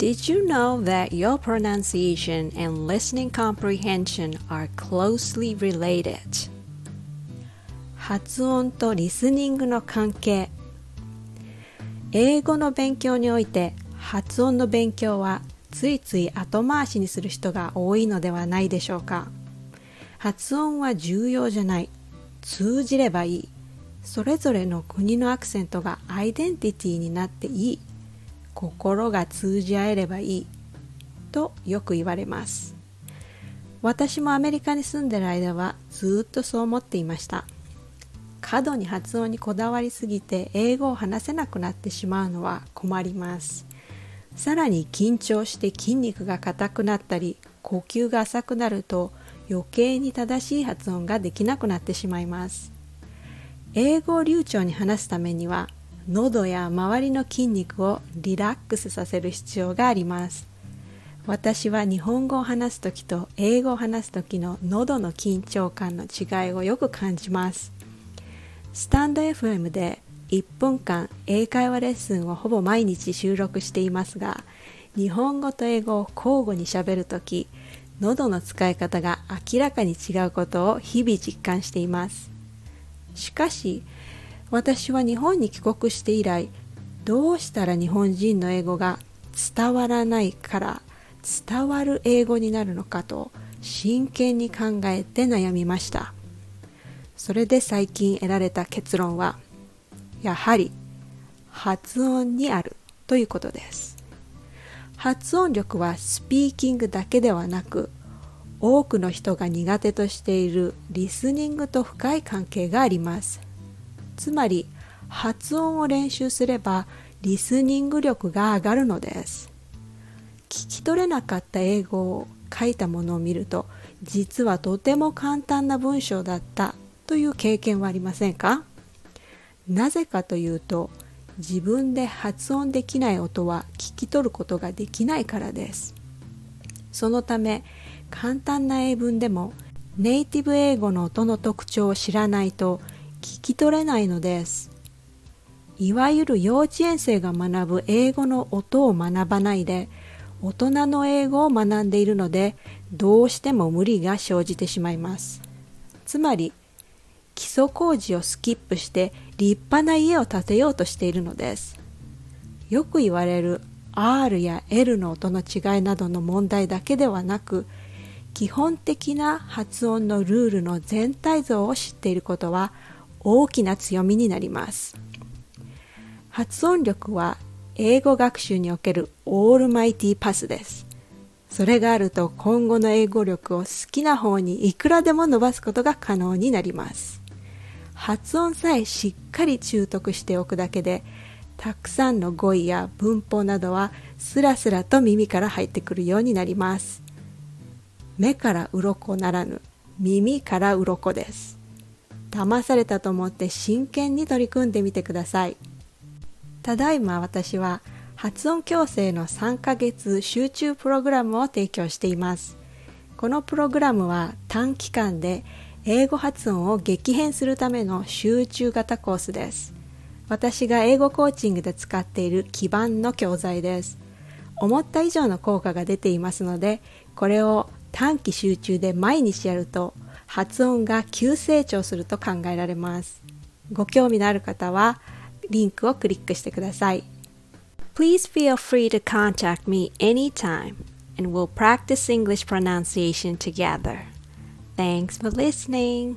Did you know that your pronunciation and listening comprehension are closely related? 発音とリスニングの関係。英語の勉強において発音の勉強はついつい後回しにする人が多いのではないでしょうか。発音は重要じゃない。通じればいい。それぞれの国のアクセントがアイデンティティになっていい。心が通じ合えればいい。とよく言われます。私もアメリカに住んでる間はずっとそう思っていました。過度に発音にこだわりすぎて英語を話せなくなってしまうのは困ります。さらに緊張して筋肉が硬くなったり呼吸が浅くなると余計に正しい発音ができなくなってしまいます。英語を流暢に話すためには喉や周りの筋肉をリラックスさせる必要があります。私は日本語を話す時と英語を話す時の喉の緊張感の違いをよく感じます。スタンド FM で1分間英会話レッスンをほぼ毎日収録していますが日本語と英語を交互にしゃべるとき喉の使い方が明らかに違うことを日々実感しています。しかし私は日本に帰国して以来どうしたら日本人の英語が伝わらないから伝わる英語になるのかと真剣に考えて悩みました。それで最近得られた結論はやはり発音にあるということです。発音力はスピーキングだけではなく多くの人が苦手としているリスニングと深い関係があります。つまり発音を練習すればリスニング力が上がるのです。聞き取れなかった英語を書いたものを見ると実はとても簡単な文章だったという経験はありませんか？なぜかというと自分で発音できない音は聞き取ることができないからです。そのため簡単な英文でもネイティブ英語の音の特徴を知らないと聞き取れないのです。いわゆる幼稚園生が学ぶ英語の音を学ばないで大人の英語を学んでいるのでどうしても無理が生じてしまいます。つまり基礎工事をスキップして立派な家を建てようとしているのです。よく言われる R や L の音の違いなどの問題だけではなく基本的な発音のルールの全体像を知っていることは大きな強みになります。発音力は英語学習におけるオールマイティパスです。それがあると今後の英語力を好きな方にいくらでも伸ばすことが可能になります。発音さえしっかり習得しておくだけでたくさんの語彙や文法などはスラスラと耳から入ってくるようになります。目から鱗ならぬ耳から鱗です。騙されたと思って真剣に取り組んでみてください。ただいま私は発音矯正の3ヶ月集中プログラムを提供しています。このプログラムは短期間で英語発音を激変するための集中型コースです。私が英語コーチングで使っている基盤の教材です。思った以上の効果が出ていますのでこれを短期集中で毎日やると発音が急成長すると考えられます。ご興味のある方はリンクをクリックしてください。Please feel free to contact me anytime and we'll practice English pronunciation together. Thanks for listening.